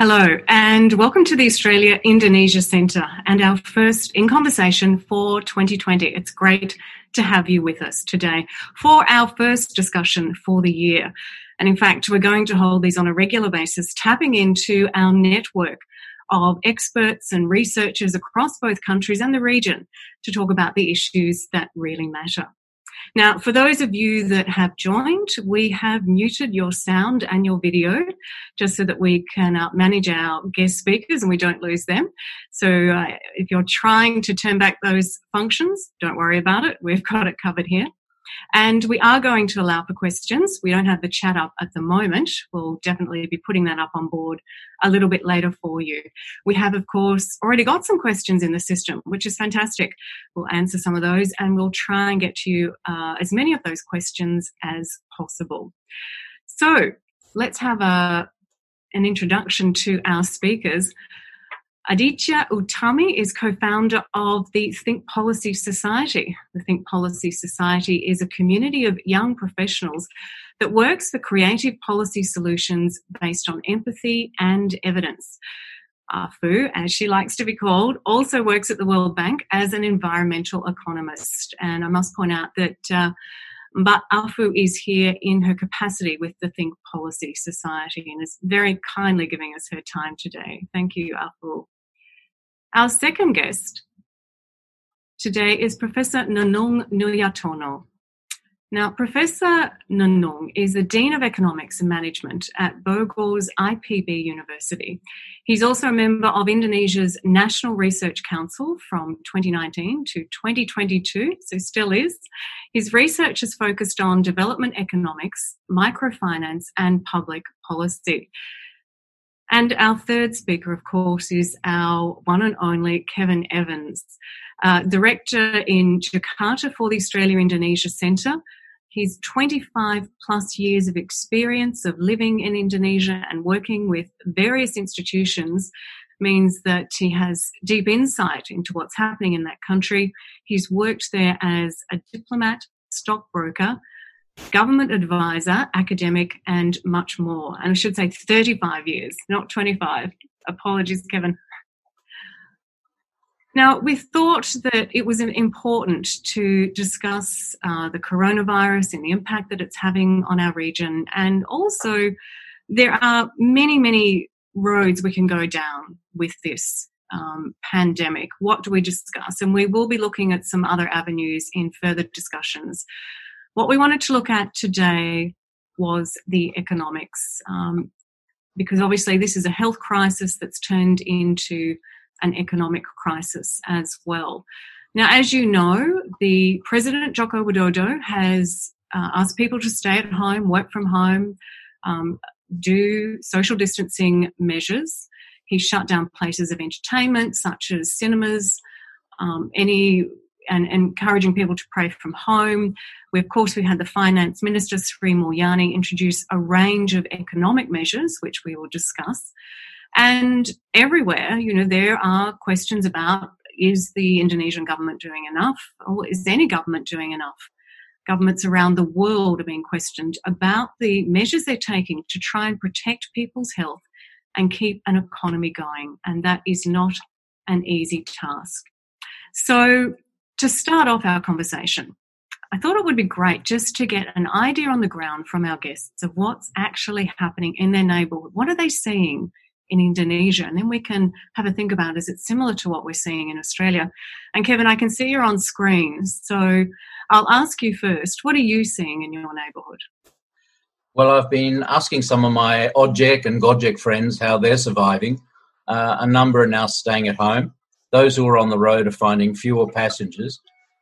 Hello, and welcome to the Australia Indonesia Centre and our first in conversation for 2020. It's great to have you with us today for our first discussion for the year. And in fact, we're going to hold these on a regular basis, tapping into our network of experts and researchers across both countries and the region to talk about the issues that really matter. Now, for those of you that have joined, we have muted your sound and your video just so that we can uh, manage our guest speakers and we don't lose them. So uh, if you're trying to turn back those functions, don't worry about it. We've got it covered here. And we are going to allow for questions. We don't have the chat up at the moment. We'll definitely be putting that up on board a little bit later for you. We have, of course, already got some questions in the system, which is fantastic. We'll answer some of those and we'll try and get to you uh, as many of those questions as possible. So let's have a, an introduction to our speakers. Aditya Uttami is co-founder of the Think Policy Society. The Think Policy Society is a community of young professionals that works for creative policy solutions based on empathy and evidence. Afu, as she likes to be called, also works at the World Bank as an environmental economist. And I must point out that uh, but Afu is here in her capacity with the Think Policy Society and is very kindly giving us her time today. Thank you, Afu. Our second guest today is Professor Nunung Nuryartono. Now, Professor Nonong is the Dean of Economics and Management at Bogor's IPB University. He's also a member of Indonesia's National Research Council from 2019 to 2022, so still is. His research is focused on development economics, microfinance, and public policy. And our third speaker, of course, is our one and only Kevin Evans, uh, director in Jakarta for the Australia Indonesia Centre. He's 25 plus years of experience of living in Indonesia and working with various institutions means that he has deep insight into what's happening in that country. He's worked there as a diplomat, stockbroker, government advisor, academic, and much more. And I should say 35 years, not 25. Apologies, Kevin. Now, we thought that it was important to discuss uh, the coronavirus and the impact that it's having on our region. And also, there are many, many roads we can go down with this um, pandemic. What do we discuss? And we will be looking at some other avenues in further discussions. What we wanted to look at today was the economics, um, because obviously this is a health crisis that's turned into an economic crisis as well. Now, as you know, the President Joko Widodo has uh, asked people to stay at home, work from home, um, do social distancing measures. He shut down places of entertainment such as cinemas, um, any and, encouraging people to pray from home. We, of course, we had the finance minister, Sri Mulyani, introduce a range of economic measures, which we will discuss. And everywhere, you know, there are questions about is the Indonesian government doing enough? Or is any government doing enough? Governments around the world are being questioned about the measures they're taking to try and protect people's health and keep an economy going. And that is not an easy task. So to start off our conversation, I thought it would be great just to get an idea on the ground from our guests of what's actually happening in their neighbourhood. What are they seeing in Indonesia? And then we can have a think about is it similar to what we're seeing in Australia? And Kevin, I can see you're on screen. So I'll ask you first what are you seeing in your neighbourhood? Well, I've been asking some of my Ojek and Gojek friends how they're surviving. Uh, a number are now staying at home. Those who are on the road are finding fewer passengers.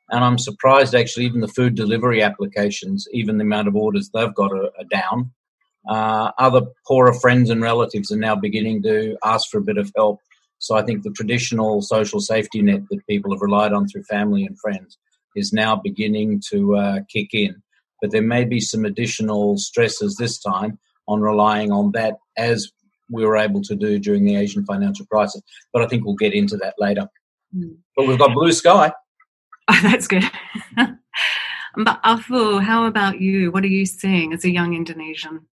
And I'm surprised actually, even the food delivery applications, even the amount of orders they've got are, are down. Uh, other poorer friends and relatives are now beginning to ask for a bit of help. So I think the traditional social safety net that people have relied on through family and friends is now beginning to uh, kick in. But there may be some additional stresses this time on relying on that as we were able to do during the Asian financial crisis. But I think we'll get into that later. Mm. But we've got blue sky. Oh, that's good. but Afu, how about you? What are you seeing as a young Indonesian?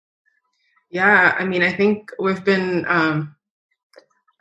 Yeah, I mean, I think we've been um,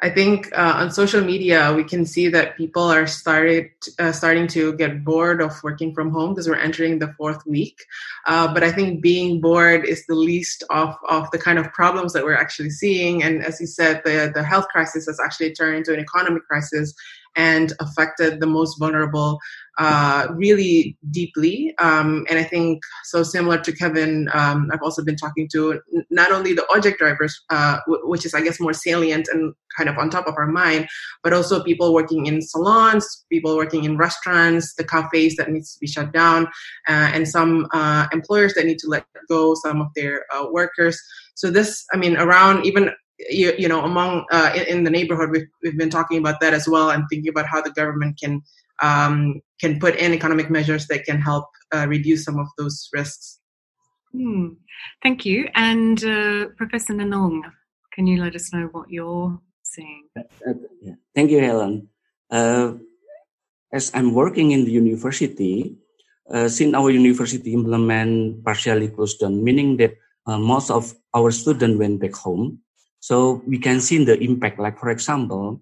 I think uh, on social media we can see that people are started uh, starting to get bored of working from home because we're entering the fourth week. Uh, but I think being bored is the least of, of the kind of problems that we're actually seeing. And as you said, the the health crisis has actually turned into an economic crisis and affected the most vulnerable uh, really deeply. Um, and I think so similar to Kevin, um, I've also been talking to not only the ojek drivers, uh, w- which is I guess more salient and kind of on top of our mind, but also people working in salons, people working in restaurants, the cafes that needs to be shut down, uh, and some uh, employers that need to let go some of their uh, workers. So this, I mean, around even you, you know among uh, in, in, the neighborhood we've, we've been talking about that as well and thinking about how the government can um, can put in economic measures that can help uh, reduce some of those risks. Hmm. Thank you. And uh, Professor Nunung, can you let us know what you're seeing? Uh, uh, yeah. Thank you, Helen. Uh, as I'm working in the university, since our university implement partially closed down, meaning that most of our students went back home, so we can see the impact. Like for example,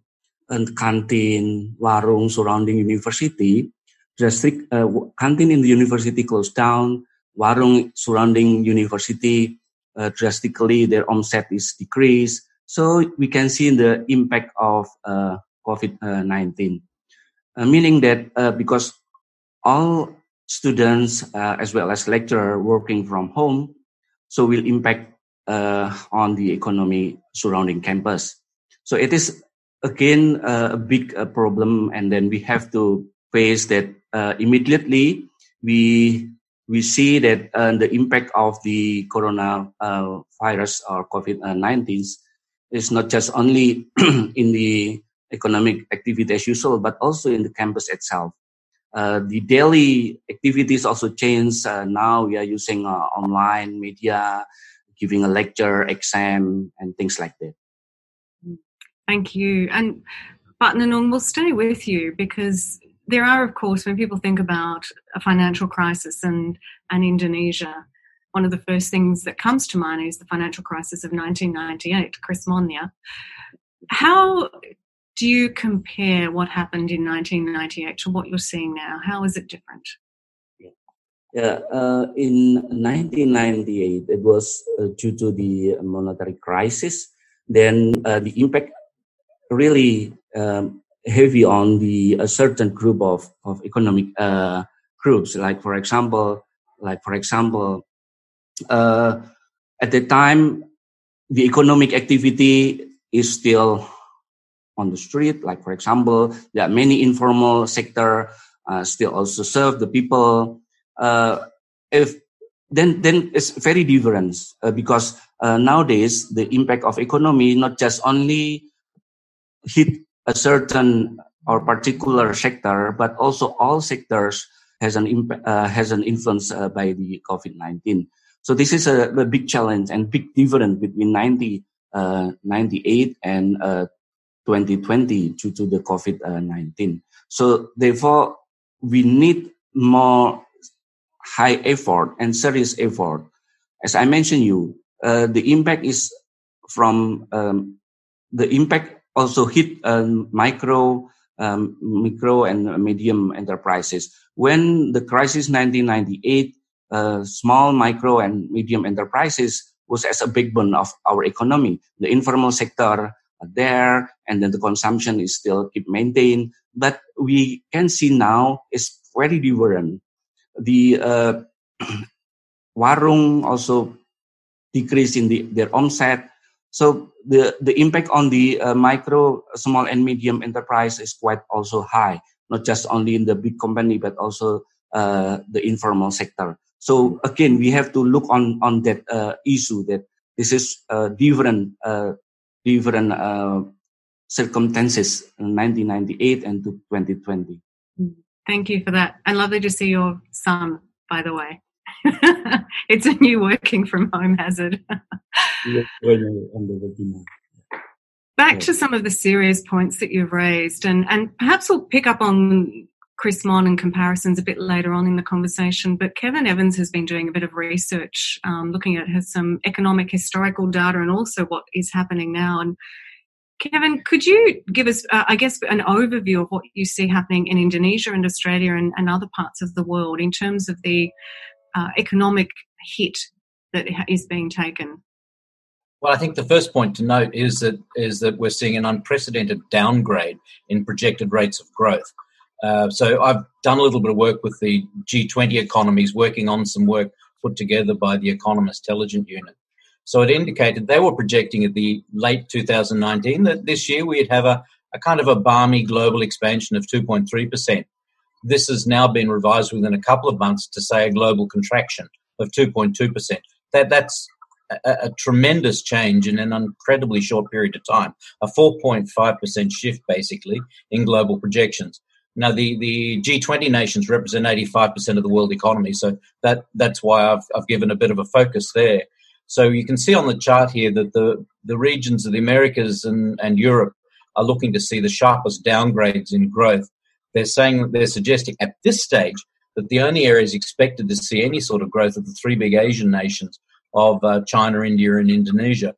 and canteen, warung surrounding university, drastic uh, canteen in the university closed down, warung surrounding university uh, drastically their onset is decreased. So we can see the impact of uh, COVID-19, uh, meaning that uh, because all students uh, as well as lecturer working from home, so will impact on the economy surrounding campus. So it is again uh, a big uh, problem and then we have to face that uh, immediately we we see that uh, the impact of the corona uh, virus or covid-19 is not just only in the economic activity as usual but also in the campus itself uh, the daily activities also change now we are using online media giving a lecture exam and things like that Thank you. And but Nunung, we'll stay with you because there are, of course, when people think about a financial crisis and, and Indonesia, one of the first things that comes to mind is the financial crisis of 1998, Krismon. How do you compare what happened in 1998 to what you're seeing now? How is it different? Uh, in 1998, it was uh, due to the monetary crisis. Then uh, the impact really um, heavy on the a certain group of, of economic groups like for example like for example at the time the economic activity is still on the street like for example there are many informal sector uh, still also serve the people if then then it's very different uh, because uh, nowadays the impact of economy not just only hit a certain or particular sector, but also all sectors has an impact, uh, has an influence uh, by the COVID-19. So this is a, a, big challenge and big difference between 90, uh, 98 and 2020 uh, due to the COVID-19. So therefore, we need more high effort and serious effort. As I mentioned you, uh, the impact is from um, the impact also hit um, micro, um, micro and medium enterprises. When the crisis 1998, uh, small, micro, and medium enterprises was as a backbone of our economy. The informal sector there, and then the consumption is still keep maintained. But we can see now is very different. The uh, warung also decrease in the, their onset so the, the impact on the uh, micro, small and medium enterprise is quite also high, not just only in the big company, but also uh, the informal sector. So again, we have to look on, on that uh, issue that this is uh, different, uh, different uh, circumstances in 1998 and to 2020. Thank you for that. And lovely to see your son, by the way. it's a new working from home hazard. Back to some of the serious points that you've raised, and, and perhaps we'll pick up on Krismon and comparisons a bit later on in the conversation. But Kevin Evans has been doing a bit of research, um, looking at some economic historical data and also what is happening now. And Kevin, could you give us, uh, I guess, an overview of what you see happening in Indonesia and Australia and, and other parts of the world in terms of the uh, economic hit that is being taken? Well, I think the first point to note is that is that we're seeing an unprecedented downgrade in projected rates of growth. Uh, so I've done a little bit of work with the G20 economies, working on some work put together by the Economist Intelligence Unit. So it indicated they were projecting at the late 2019 that this year we'd have a, a kind of a balmy global expansion of 2.3%. This has now been revised within a couple of months to say a global contraction of 2.2%. That, that's a, a tremendous change in an incredibly short period of time, a 4.5% shift basically in global projections. Now, the, the G20 nations represent 85% of the world economy, so that, that's why I've, I've given a bit of a focus there. So you can see on the chart here that the, the regions of the Americas and, and Europe are looking to see the sharpest downgrades in growth. They're saying that they're suggesting at this stage that the only areas expected to see any sort of growth are the three big Asian nations of uh, China, India, and Indonesia.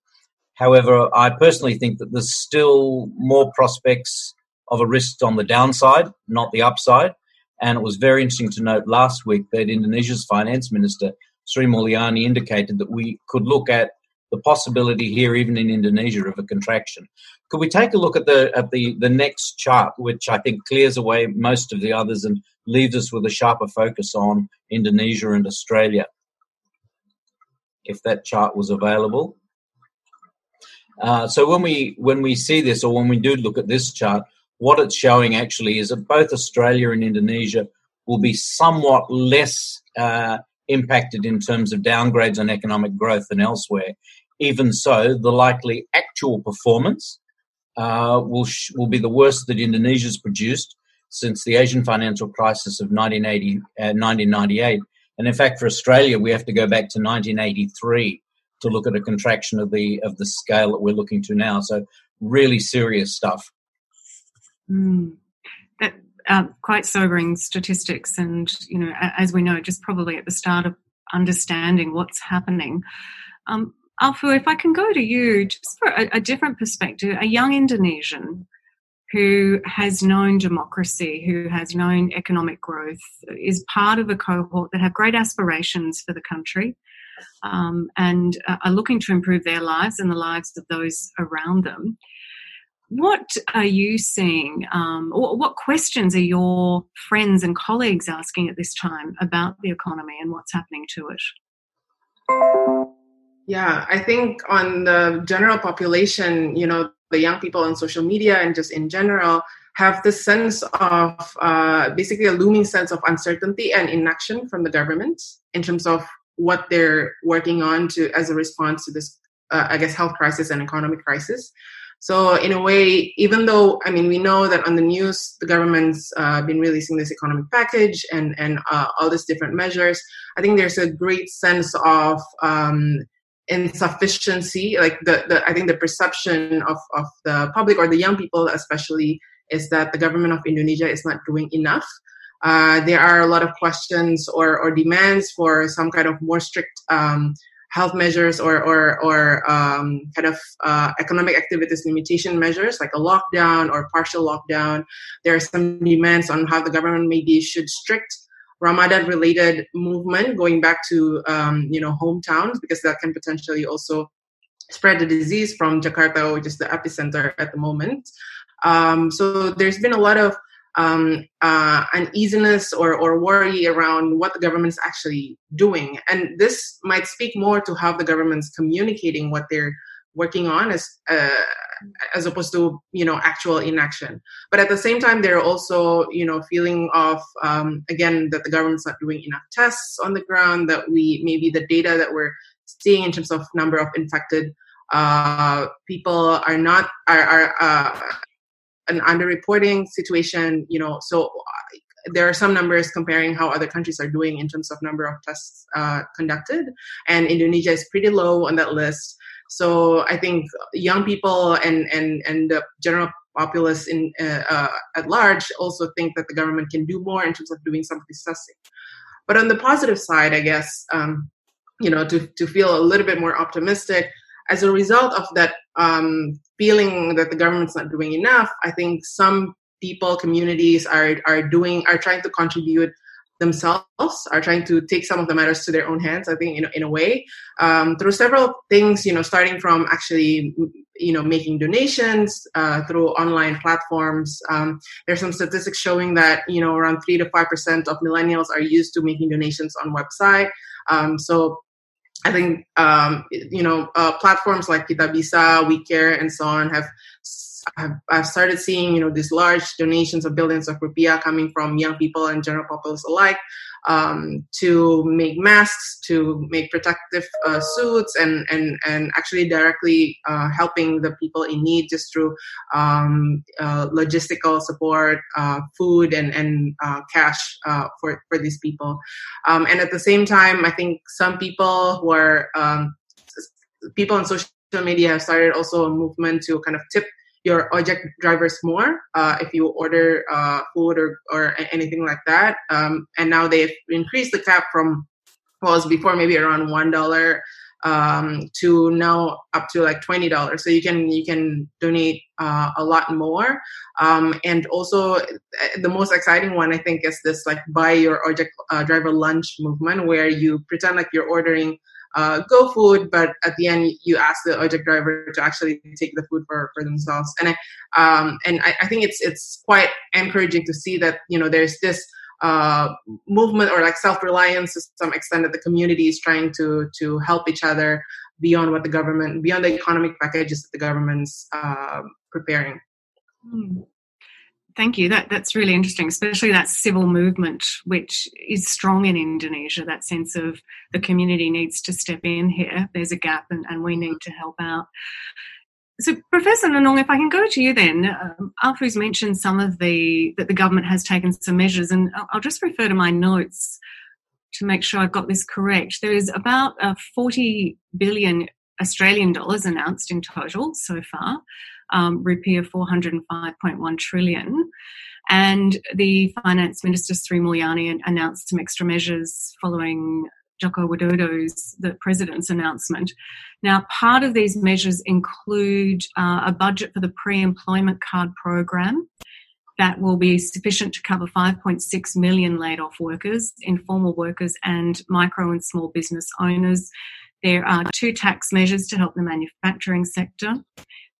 However, I personally think that there's still more prospects of a risk on the downside, not the upside. And it was very interesting to note last week that Indonesia's finance minister, Sri Mulyani, indicated that we could look at the possibility here, even in Indonesia, of a contraction. Could we take a look at the at the, the next chart, which I think clears away most of the others and leaves us with a sharper focus on Indonesia and Australia? If that chart was available. Uh, so when we when we see this, or when we do look at this chart, what it's showing actually is that both Australia and Indonesia will be somewhat less uh, impacted in terms of downgrades on economic growth than elsewhere. Even so, the likely actual performance uh, will sh- will be the worst that Indonesia's produced since the Asian financial crisis of 1980, uh, 1998. And in fact, for Australia, we have to go back to 1983 to look at a contraction of the of the scale that we're looking to now. So, really serious stuff. Mm. Uh, quite sobering statistics, and you know, as we know, just probably at the start of understanding what's happening. Um, Afu, if I can go to you just for a, a different perspective, a young Indonesian who has known democracy, who has known economic growth, is part of a cohort that have great aspirations for the country um, and uh, are looking to improve their lives and the lives of those around them. What are you seeing? Um, or what questions are your friends and colleagues asking at this time about the economy and what's happening to it? Yeah, I think on the general population, you know, the young people on social media and just in general have this sense of uh, basically a looming sense of uncertainty and inaction from the government in terms of what they're working on to as a response to this, uh, I guess, health crisis and economic crisis. So in a way, even though I mean we know that on the news the government's uh, been releasing this economic package and and uh, all these different measures, I think there's a great sense of um, insufficiency. Like the, the I think the perception of of the public or the young people especially is that the government of Indonesia is not doing enough. Uh, there are a lot of questions or, or demands for some kind of more strict um, health measures or or, or um, kind of uh, economic activities limitation measures like a lockdown or partial lockdown. There are some demands on how the government maybe should strict Ramadan related movement going back to um, you know hometowns because that can potentially also spread the disease from Jakarta, which is the epicenter at the moment. Um, so there's been a lot of um, uh, uneasiness or, or worry around what the government's actually doing. And this might speak more to how the government's communicating what they're working on as, uh, as opposed to, you know, actual inaction. But at the same time, they're also, you know, feeling of, um, again, that the government's not doing enough tests on the ground, that we, maybe the data that we're seeing in terms of number of infected uh, people are not, are, are uh, an underreporting situation, you know, so uh, there are some numbers comparing how other countries are doing in terms of number of tests uh, conducted, and Indonesia is pretty low on that list. So I think young people and and and the general populace in uh, uh, at large also think that the government can do more in terms of doing some of this testing. But on the positive side, I guess um, you know to to feel a little bit more optimistic. As a result of that um, feeling that the government's not doing enough, I think some people, communities are are doing are trying to contribute themselves are trying to take some of the matters to their own hands i think in, in a way. Um, through several things you know starting from actually you know making donations uh, through online platforms. Um, there's some statistics showing that you know around 3 to 5 percent of millennials are used to making donations on website. Um, so I think um, you know uh, platforms like Kitabisa, We Care, and so on have I've started seeing, you know, these large donations of billions of rupiah coming from young people and general populace alike um, to make masks, to make protective uh, suits, and and and actually directly uh, helping the people in need just through um, uh, logistical support, uh, food, and and uh, cash uh, for for these people. Um, and at the same time, I think some people who are um, people on social media have started also a movement to kind of tip your ojek drivers more uh, if you order uh, food or, or anything like that. Um, and now they've increased the cap from was before maybe around one dollar um, to now up to like twenty dollars. So you can you can donate uh, a lot more. Um, and also uh, the most exciting one I think is this like buy your ojek uh, driver lunch movement where you pretend like you're ordering uh, GoFood, but at the end you ask the ojek driver to actually take the food for, for themselves. And I, um, and I, I, think it's it's quite encouraging to see that you know there's this uh, movement or like self reliance to some extent that the community is trying to to help each other beyond what the government beyond the economic packages that the government's uh, preparing. Mm. Thank you. That that's really interesting, especially that civil movement, which is strong in Indonesia. That sense of the community needs to step in here. There's a gap, and, and we need to help out. So, Professor Nunung, if I can go to you then, um, Alfred's mentioned some of the that the government has taken some measures, and I'll just refer to my notes to make sure I've got this correct. There is about uh, 40 billion Australian dollars announced in total so far um, rupee of 405.1 trillion. And the finance minister Sri Mulyani announced some extra measures following Joko Widodo's, the president's announcement. Now, part of these measures include uh, a budget for the pre-employment card program that will be sufficient to cover 5.6 million laid off workers, informal workers, and micro and small business owners. There are two tax measures to help the manufacturing sector.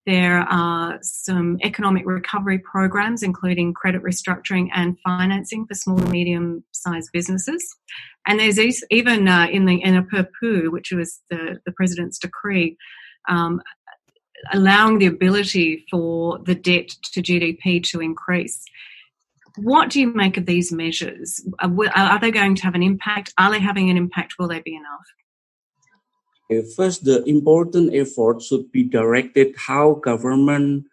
There are some economic recovery programs, including credit restructuring and financing for small and medium sized businesses. And there's even uh, in the in a Perpu, which was the, the president's decree, um, allowing the ability for the debt to GDP to increase. What do you make of these measures? Are they going to have an impact? Are they having an impact? Will they be enough? First, the important effort should be directed how government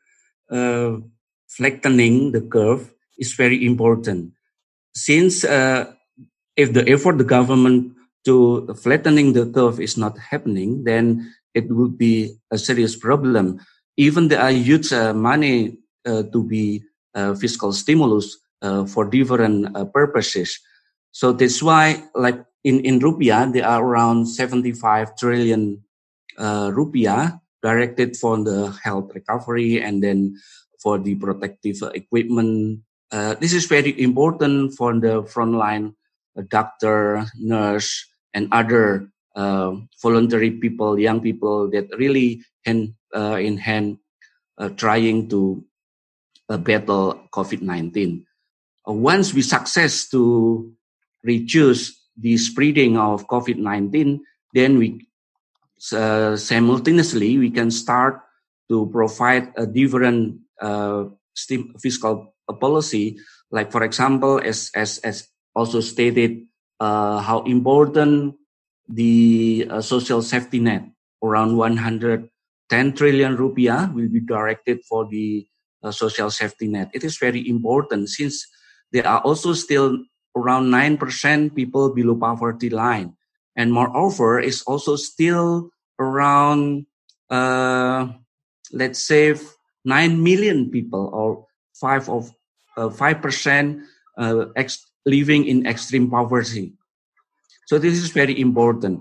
uh, flattening the curve is very important. Since uh, if the effort the government to flattening the curve is not happening, then it would be a serious problem. Even there are huge uh, money uh, to be uh, fiscal stimulus uh, for different purposes. So that's why, like in, in rupiah, there are around 75 trillion uh, rupiah directed for the health recovery and then for the protective equipment. Uh, this is very important for the frontline uh, doctor, nurse, and other uh, voluntary people, young people that really hand uh, in hand uh, trying to battle COVID-19. once we success to reduce the spreading of COVID-19, then we uh, simultaneously we can start to provide a different uh, fiscal policy. Like for example, as as as also stated, uh, how important the uh, social safety net around 110 trillion rupiah will be directed for the uh, social safety net. It is very important since there are also still around 9% people below poverty line. And moreover, it's also still around, uh, let's say, 9 million people or 5 of uh, 5% uh, ex- living in extreme poverty. So this is very important.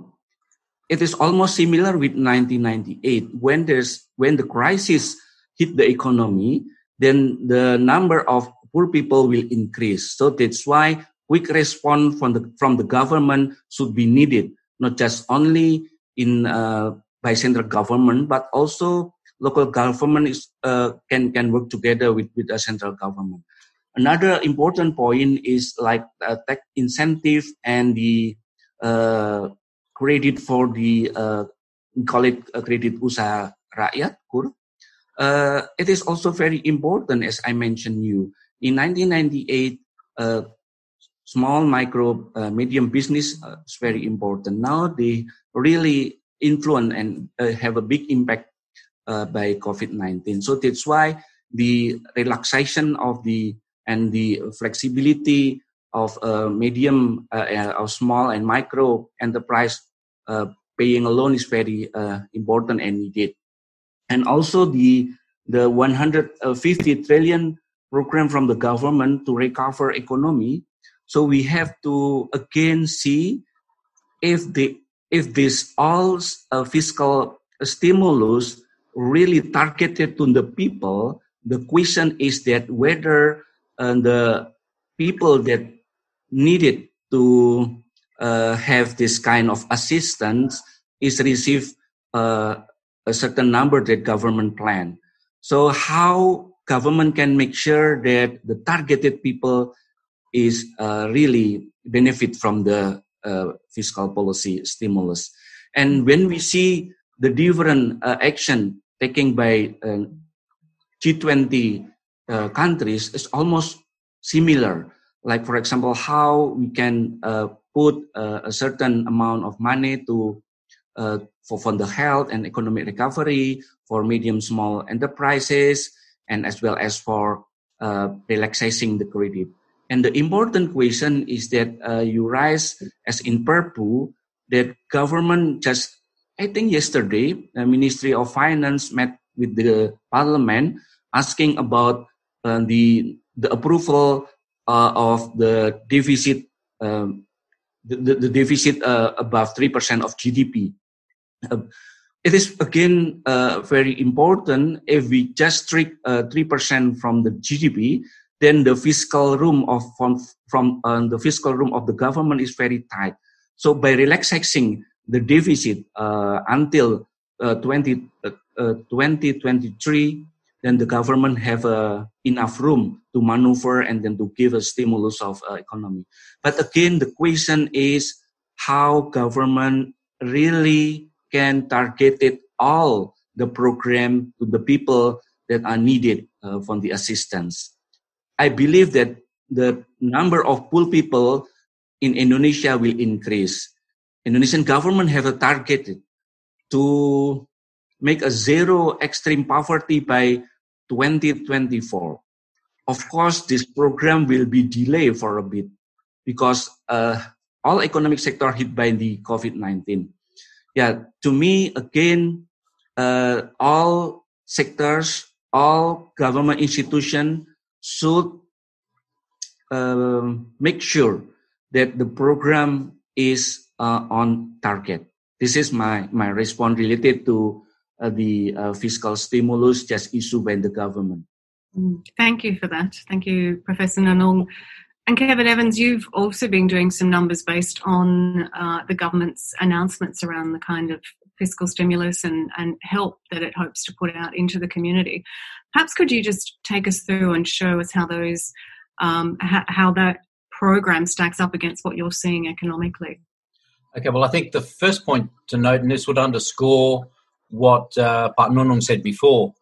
it is almost similar with 1998 when there's when the crisis hit the economy then the number of poor people will increase so that's why quick response from the from the government should be needed not just only in uh, by central government but also local government is uh, can can work together with with the central government another important point is like uh, incentive and the uh, credit for the uh, call it uh, credit usaha rakyat kur. Uh, it is also very important, as I mentioned you. In 1998, uh, small, micro, uh, medium business uh, is very important. Now they really influence and uh, have a big impact uh, by COVID-19. So that's why the relaxation of the and the flexibility of uh, medium, uh, of small and micro enterprise paying a loan is very important and needed. And also the the 150 trillion program from the government to recover economy. So we have to again see if the if this all uh, fiscal stimulus really targeted to the people. The question is that whether uh, the people that needed to uh, have this kind of assistance is receive uh, a certain number that government plan. So how government can make sure that the targeted people is uh, really benefit from the uh, fiscal policy stimulus. And when we see the different uh, action taken by uh, G20 countries, it's almost similar. Like for example, how we can put uh, a certain amount of money to uh, for fund the health and economic recovery for medium small enterprises and as well as for uh, relaxing the credit. And the important question is that uh, you rise as in Perpu that government just I think yesterday the Ministry of Finance met with the Parliament asking about uh, the the approval uh, of the deficit um, the, the, deficit uh, above 3% of GDP. Uh, it is again uh, very important if we just take 3% uh, from the GDP, then the fiscal room of from, from uh, the fiscal room of the government is very tight. So by relaxing the deficit uh, until 20, 2023, then the government have uh, enough room to maneuver and then to give a stimulus of uh, economy. But again, the question is how government really can target it all the program to the people that are needed uh, from the assistance. I believe that the number of poor people in Indonesia will increase. Indonesian government have a target to make a zero extreme poverty by 2024. Of course, this program will be delayed for a bit because uh, all economic sector hit by the COVID-19. Yeah, to me, again, uh, all sectors, all government institutions should uh, make sure that the program is uh, on target. This is my, my response related to uh, the uh, fiscal stimulus just issued by the government. Mm, thank you for that. Thank you, Professor Nunung. And Kevin Evans, you've also been doing some numbers based on uh, the government's announcements around the kind of fiscal stimulus and, and help that it hopes to put out into the community. Perhaps could you just take us through and show us how those um, how, how that program stacks up against what you're seeing economically? Okay, well, I think the first point to note, and this would underscore what uh, Pak Nunung said before.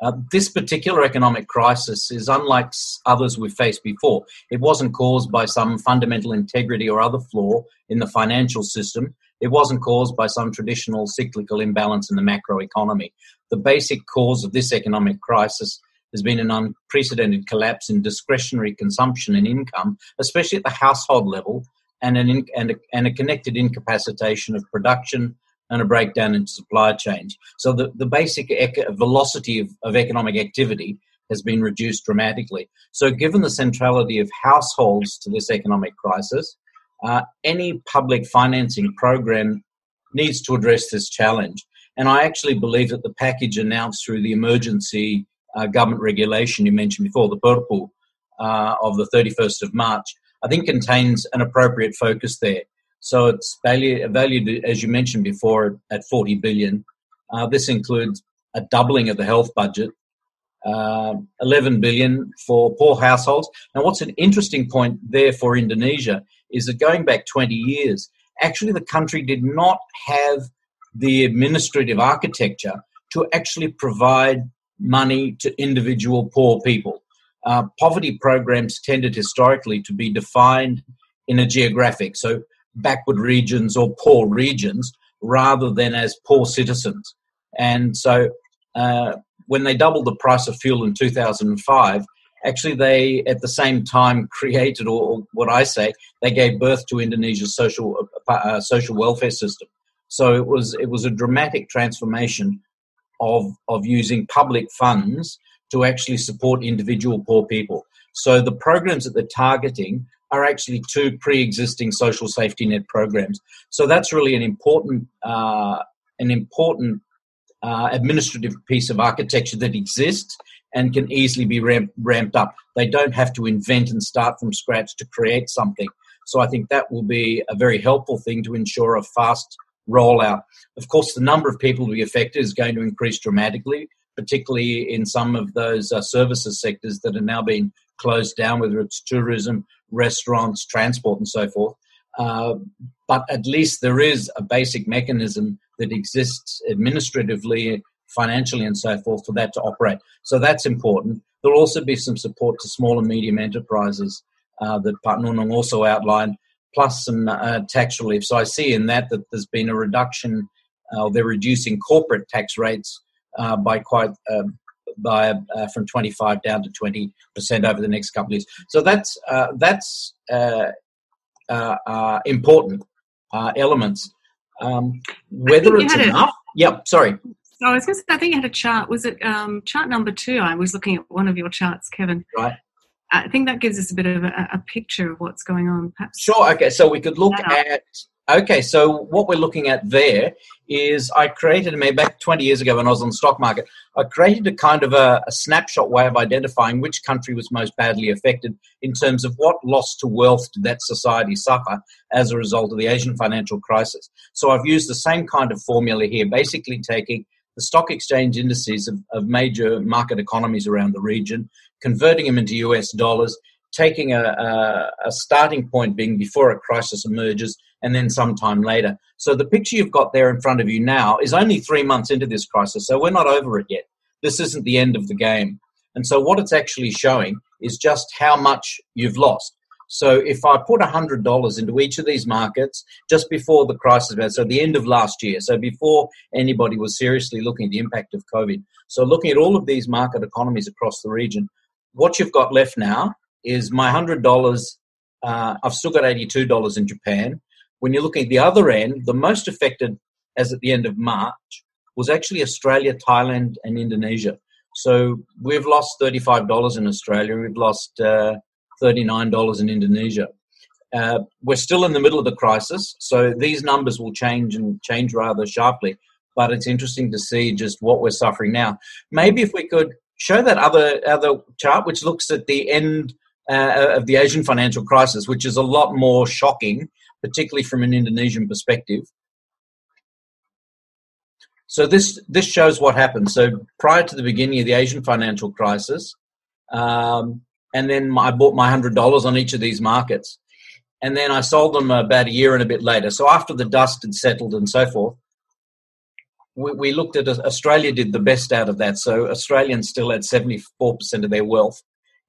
Uh, this particular economic crisis is unlike others we've faced before. It wasn't caused by some fundamental integrity or other flaw in the financial system. It wasn't caused by some traditional cyclical imbalance in the macroeconomy. The basic cause of this economic crisis has been an unprecedented collapse in discretionary consumption and income, especially at the household level, and, an in, and, a, and a connected incapacitation of production, and a breakdown in supply chains. So the, the basic ec- velocity of, of economic activity has been reduced dramatically. So, given the centrality of households to this economic crisis, uh, any public financing program needs to address this challenge. And I actually believe that the package announced through the emergency uh, government regulation you mentioned before, the Perpu uh, of the 31st of March, I think contains an appropriate focus there. So it's valued, valued as you mentioned before, at 40 billion. Uh, this includes a doubling of the health budget, uh, 11 billion for poor households. Now, what's an interesting point there for Indonesia is that going back 20 years, actually the country did not have the administrative architecture to actually provide money to individual poor people. Uh, poverty programs tended historically to be defined in a geographic, so backward regions or poor regions, rather than as poor citizens. And so uh, when they doubled the price of fuel in 2005, actually they at the same time created, or what I say, they gave birth to Indonesia's social uh, uh, social welfare system. So it was it was a dramatic transformation of of using public funds to actually support individual poor people. So the programs that they're targeting are actually two pre-existing social safety net programs. So that's really an important uh, an important uh, administrative piece of architecture that exists and can easily be ramp, ramped up. They don't have to invent and start from scratch to create something. So I think that will be a very helpful thing to ensure a fast rollout. Of course, the number of people to be affected is going to increase dramatically, particularly in some of those uh, services sectors that are now being closed down, whether it's tourism, restaurants, transport, and so forth. Uh, but at least there is a basic mechanism that exists administratively, financially, and so forth for that to operate. So that's important. There'll also be some support to small and medium enterprises uh, that Pak Nunung also outlined, plus some uh, tax relief. So I see in that that there's been a reduction, uh, they're reducing corporate tax rates uh, by quite um, by uh, from 25 down to 20 percent over the next couple of years. So that's uh, that's important elements. Um, whether it's enough. A, yep. Sorry. So I was going to say, I think you had a chart. Was it um, chart number two? I was looking at one of your charts, Kevin. Right. I think that gives us a bit of a, a picture of what's going on. Perhaps. Sure. Okay. So we could look at. Okay. So what we're looking at there is I created maybe back 20 years ago when I was on the stock market. I created a kind of a, a snapshot way of identifying which country was most badly affected in terms of what loss to wealth did that society suffer as a result of the Asian financial crisis. So I've used the same kind of formula here, basically taking the stock exchange indices of, of major market economies around the region, converting them into US dollars, taking a, a, a starting point being before a crisis emerges and then sometime later. So the picture you've got there in front of you now is only three months into this crisis, so we're not over it yet. This isn't the end of the game. And so what it's actually showing is just how much you've lost. So if I put $100 into each of these markets just before the crisis, so the end of last year, so before anybody was seriously looking at the impact of COVID, so looking at all of these market economies across the region, what you've got left now is my $100, uh, I've still got $82 in Japan. When you're looking at the other end, the most affected as at the end of March was actually Australia, Thailand, and Indonesia. So we've lost $35 in Australia, we've lost uh, $39 in Indonesia. Uh, we're still in the middle of the crisis, so these numbers will change and change rather sharply. But it's interesting to see just what we're suffering now. Maybe if we could show that other other chart, which looks at the end uh, of the Asian financial crisis, which is a lot more shocking, particularly from an Indonesian perspective. So this this shows what happened. So prior to the beginning of the Asian financial crisis, um, and then I bought my hundred dollars on each of these markets, and then I sold them about a year and a bit later. So after the dust had settled and so forth, we, we looked at Australia did the best out of that. So Australians still had seventy four percent of their wealth.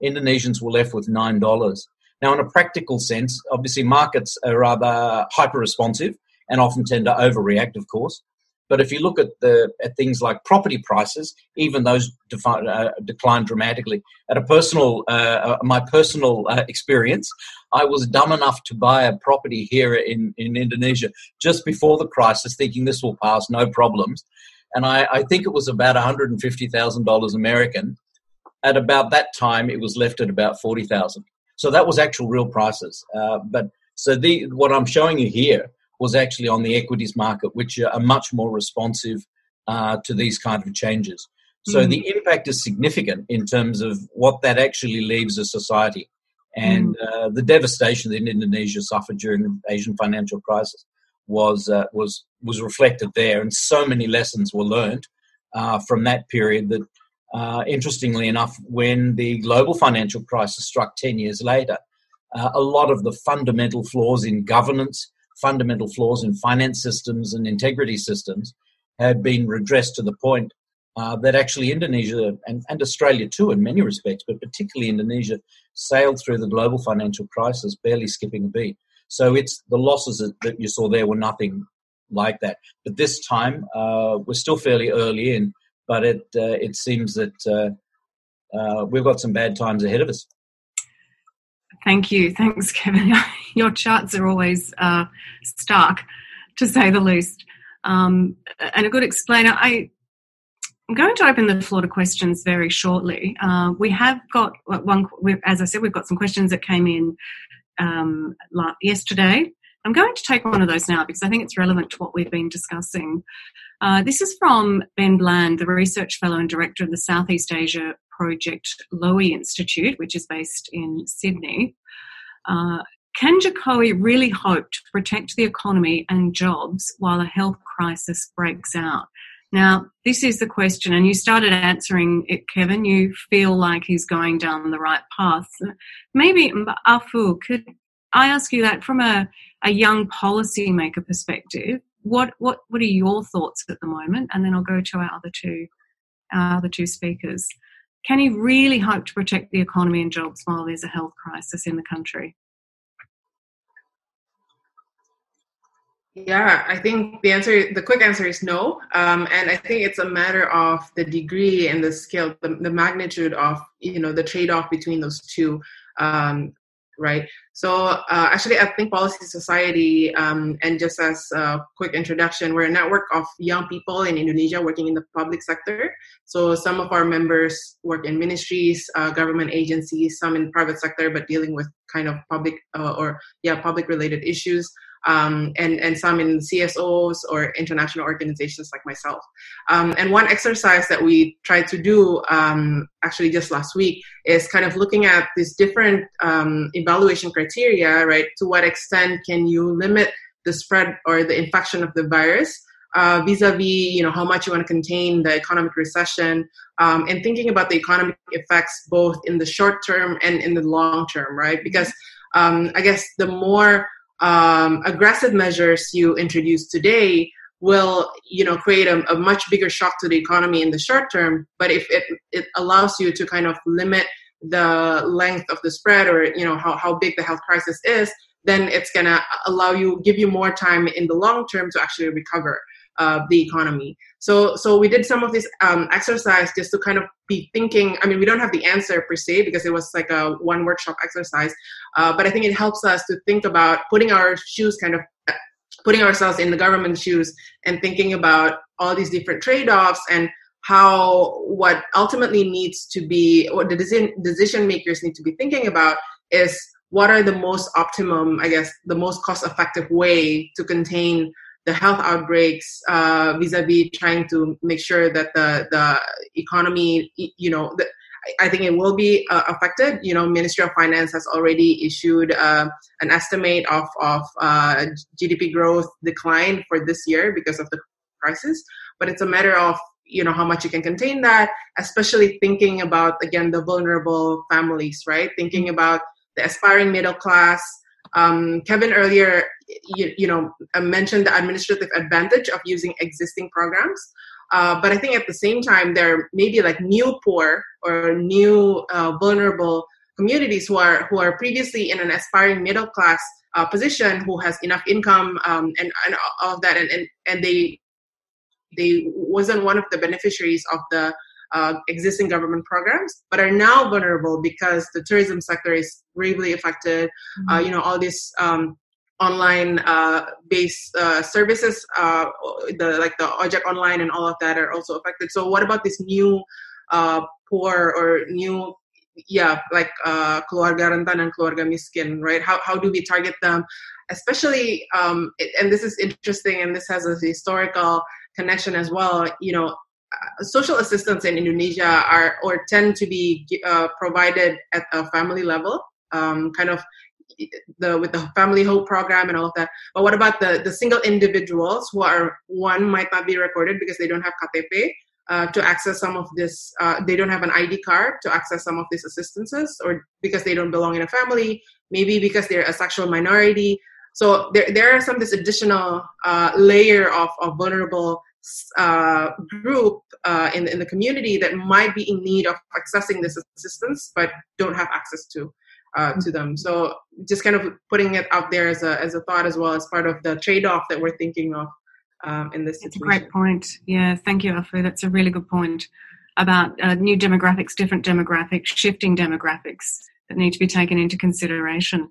Indonesians were left with nine dollars. Now, in a practical sense, obviously markets are rather hyper responsive and often tend to overreact, of course. But if you look at the at things like property prices, even those defi- uh, decline dramatically. At a personal, uh, uh, my personal uh, experience, I was dumb enough to buy a property here in in Indonesia just before the crisis, thinking this will pass, no problems. And I, I think it was about one hundred and fifty thousand dollars American. At about that time, it was left at about forty thousand. So that was actual real prices. Uh, but so the what I'm showing you here was actually on the equities market, which are much more responsive uh, to these kind of changes. So mm. the impact is significant in terms of what that actually leaves a society. And mm. uh, the devastation that Indonesia suffered during the Asian financial crisis was uh, was was reflected there, and so many lessons were learned uh, from that period. That, uh, interestingly enough, when the global financial crisis struck ten years later, uh, a lot of the fundamental flaws in governance, fundamental flaws in finance systems and integrity systems, had been redressed to the point uh, that actually Indonesia and, and Australia too, in many respects, but particularly Indonesia, sailed through the global financial crisis barely skipping a beat. So it's the losses that you saw there were nothing like that. But this time uh, we're still fairly early in, but it uh, it seems that uh, uh, we've got some bad times ahead of us. Thank you, thanks, Kevin. Your charts are always uh, stark, to say the least, um, and a good explainer. I I'm going to open the floor to questions very shortly. Uh, we have got one, as I said, we've got some questions that came in um, yesterday. I'm going to take one of those now because I think it's relevant to what we've been discussing. Uh, this is from Ben Bland, the research fellow and director of the Southeast Asia Project Lowy Institute, which is based in Sydney. Uh, can Jokowi really hope to protect the economy and jobs while a health crisis breaks out? Now, this is the question, and you started answering it, Kevin. You feel like he's going down the right path. Maybe, Afu, could I ask you that from a, a young policymaker perspective? What, what, what are your thoughts at the moment? And then I'll go to our other two, our other two speakers. Can he really hope to protect the economy and jobs while there's a health crisis in the country? Yeah, I think the answer, the quick answer is no. Um, and I think it's a matter of the degree and the scale, the, the magnitude of, you know, the trade off between those two. Um, right? So, uh, actually, I think Policy Society, um, and just as a quick introduction, we're a network of young people in Indonesia working in the public sector. So, some of our members work in ministries, uh, government agencies, some in private sector, but dealing with kind of public uh, or, yeah, public related issues um, and, and some in CSOs or international organizations like myself. Um, and one exercise that we tried to do um, actually just last week is kind of looking at these different um, evaluation criteria, right? To what extent can you limit the spread or the infection of the virus? Uh, vis-a-vis you know how much you want to contain the economic recession um, and thinking about the economic effects both in the short term and in the long term right because um, i guess the more um, aggressive measures you introduce today will you know create a, a, much bigger shock to the economy in the short term. But if it, it allows you to kind of limit the length of the spread or you know how, how big the health crisis is then it's going to allow you give you more time in the long term to actually recover uh, the economy. So, so we did some of this um, exercise just to kind of be thinking. I mean, we don't have the answer per se because it was like a one workshop exercise, uh, but I think it helps us to think about putting our shoes kind of putting ourselves in the government shoes and thinking about all these different trade-offs and how what ultimately needs to be what the decision decision makers need to be thinking about is what are the most optimum i guess the most cost effective way to contain the health outbreaks uh, vis-a-vis trying to make sure that the the economy, you know, the, I think it will be uh, affected. You know, Ministry of Finance has already issued uh, an estimate of of uh, GDP growth decline for this year because of the crisis. But it's a matter of you know how much you can contain that, especially thinking about again the vulnerable families, right? Thinking about the aspiring middle class, um, Kevin earlier, you, you, know, uh, mentioned the administrative advantage of using existing programs. Uh, but I think at the same time, there may be like new poor or new uh, vulnerable communities who are who are previously in an aspiring middle class uh, position, who has enough income um, and, and all of that, and, and and they they wasn't one of the beneficiaries of the uh, existing government programs, but are now vulnerable because the tourism sector is gravely affected. Uh, mm-hmm. Uh, you know, all these um, online uh, based uh, services, uh, the like the Ojek Online and all of that are also affected. So, what about this new poor or new yeah, like uh, keluarga rentan and keluarga miskin, right? How how do we target them? Especially, um, and this is interesting, and this has a historical connection as well. You know, social assistance in Indonesia are or tend to be uh, provided at a family level, um, kind of the with the family hope program and all of that. But what about the the single individuals who are one might not be recorded because they don't have KTP uh, to access some of this? Uh, they don't have an ID card to access some of these assistances, or because they don't belong in a family, maybe because they're a sexual minority. So there there are some this additional uh, layer of, of vulnerable uh, group uh, in, in the community that might be in need of accessing this assistance but don't have access to uh, to them. So just kind of putting it out there as a as a thought as well as part of the trade off that we're thinking of um, in this It's situation. a great point. Yeah, thank you, Afu. That's a really good point about uh, new demographics, different demographics, shifting demographics that need to be taken into consideration.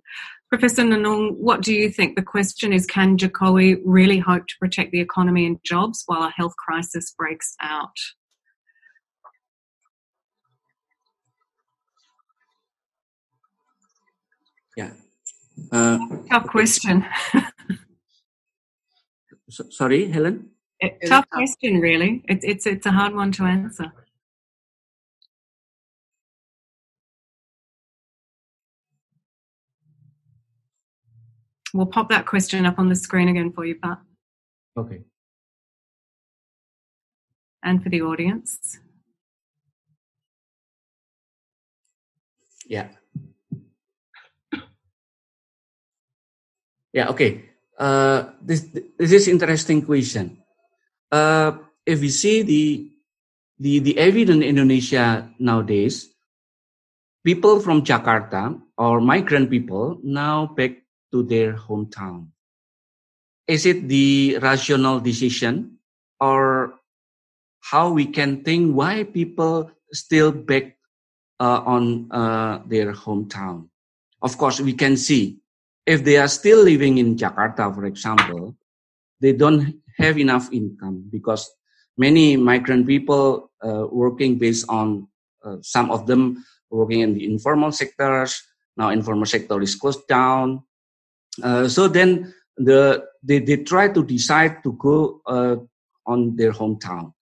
Professor Nunung, what do you think? The question is Can Jokowi really hope to protect the economy and jobs while a health crisis breaks out? Yeah. Uh, Tough question. so, sorry, Helen. It, tough question, really. It's it's it's a hard one to answer. We'll pop that question up on the screen again for you, Pak, Okay. and for the audience. Yeah. Yeah. Okay. Uh, this this is interesting question. Uh, if we see the the the evidence in Indonesia nowadays, people from Jakarta or migrant people now back to their hometown. Is it the rational decision, or how we can think why people still back uh, on uh, their hometown. Of course, we can see if they are still living in Jakarta, for example, they don't have enough income because many migrant people uh, working based on uh, some of them working in the informal sectors. Now, informal sector is closed down. Uh, so then the they, they try to decide to go uh, on their hometown.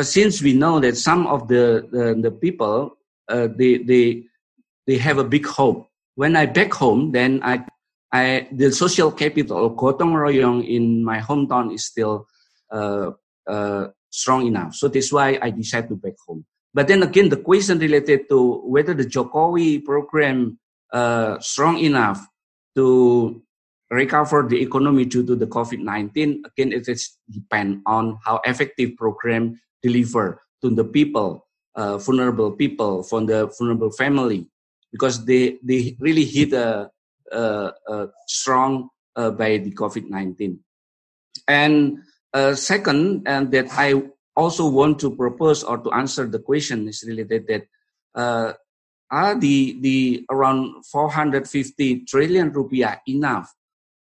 since we know that some of the, the, people uh, they they they have a big hope. When I back home, then I I the social capital gotong royong in my hometown is still uh, uh, strong enough. So that's why I decided to back home. But then again, the question related to whether the Jokowi program uh, strong enough to recover the economy due to the COVID-19, again, it is depend on how effective program deliver to the people uh, vulnerable people from the vulnerable family because they they really hit a, a, a strong uh, by the COVID-19. And uh, second, and that I also want to propose or to answer the question is related that uh, are the the around 450 trillion rupiah enough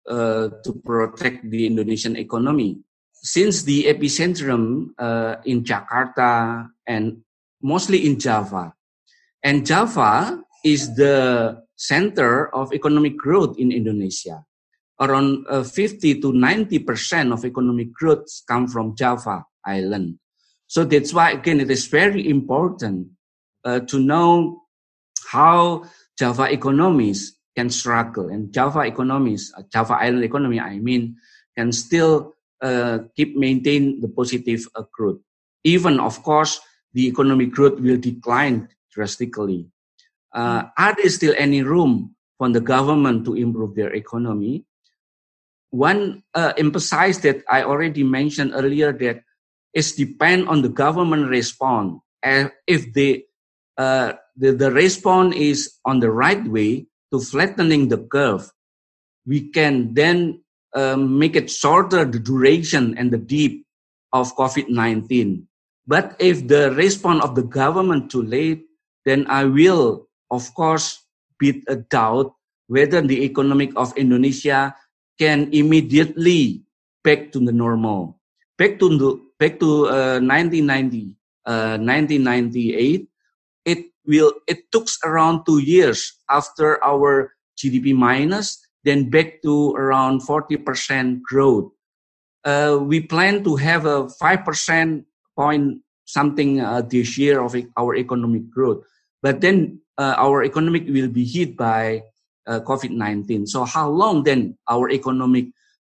uh, to protect the Indonesian economy? Since the epicentrum uh, in Jakarta and mostly in Java. And Java is the center of economic growth in Indonesia. Around uh, 50 to 90% of economic growth come from Java island. So that's why, again, it is very important uh, to know how Java economies can struggle. And Java economies, uh, Java island economy, I mean, can still uh, keep maintain the positive uh, growth. Even, of course, the economic growth will decline drastically. Uh, are there still any room for the government to improve their economy? One uh, emphasize that I already mentioned earlier that it's depend on the government response. And if they, uh, the, the response is on the right way to flattening the curve, we can then um, make it shorter the duration and the deep of COVID-19 but if the response of the government too late, then I will, of course, be a doubt whether the economic of Indonesia can immediately back to the normal. Back to the, back to uh, 1990, uh, 1998, it will it took around two years after our GDP minus, then back to around 40% growth. Uh, we plan to have a 5% point something uh, this year of our economic growth. But then uh, our economic will be hit by uh, COVID-19. So how long then our economic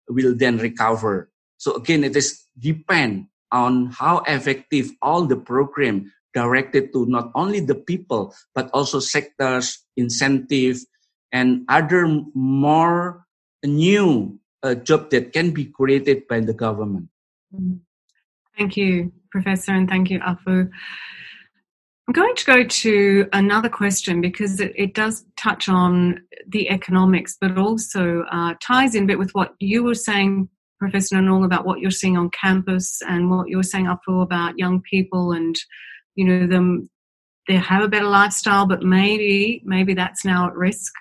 will then recover? So again, it is depend on how effective all the program directed to not only the people but also sectors, incentive, and other more new uh, job that can be created by the government. Thank you, Professor, and thank you, Afu. I'm going to go to another question because it, it does touch on the economics, but also uh, ties in a bit with what you were saying, Professor Nunung, about what you're seeing on campus and what you're saying, Afu, about young people and, you know, them, they have a better lifestyle, but maybe, maybe that's now at risk,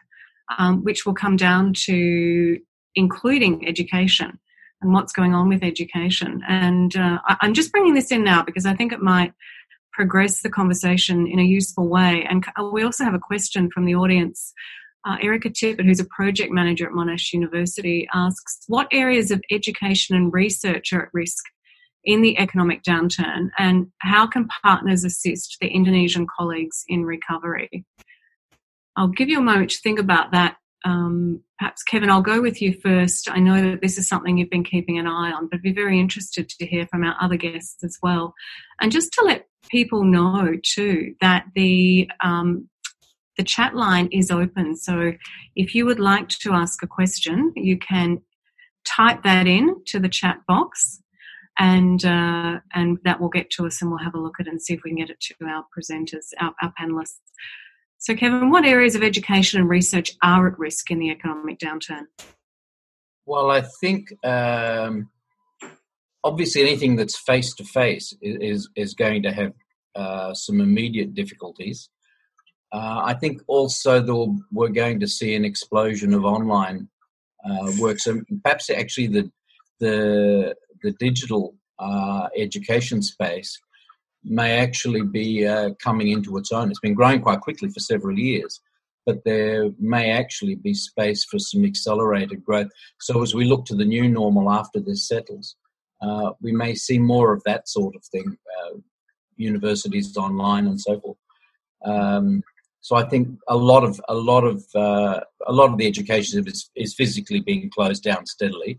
um, which will come down to including education and what's going on with education. And uh, I, I'm just bringing this in now because I think it might progress the conversation in a useful way. And we also have a question from the audience. Uh, Erica Tippett, who's a project manager at Monash University, asks What areas of education and research are at risk in the economic downturn, and how can partners assist their Indonesian colleagues in recovery? I'll give you a moment to think about that. Um, perhaps, Kevin, I'll go with you first. I know that this is something you've been keeping an eye on, but I'd be very interested to hear from our other guests as well. And just to let people know too that the um, the chat line is open. So if you would like to ask a question, you can type that in to the chat box, and uh, and that will get to us, and we'll have a look at it and see if we can get it to our presenters, our, our panelists. So, Kevin, what areas of education and research are at risk in the economic downturn? Well, I think um, obviously anything that's face to face is is going to have uh, some immediate difficulties. Uh, I think also we're going to see an explosion of online uh, work. So perhaps actually the the the digital uh, education space may actually be uh, coming into its own. It's been growing quite quickly for several years, but there may actually be space for some accelerated growth. So as we look to the new normal after this settles, uh, we may see more of that sort of thing, uh, universities online and so forth. Um, so I think a lot of a lot of uh, a lot of the education is, is physically being closed down steadily.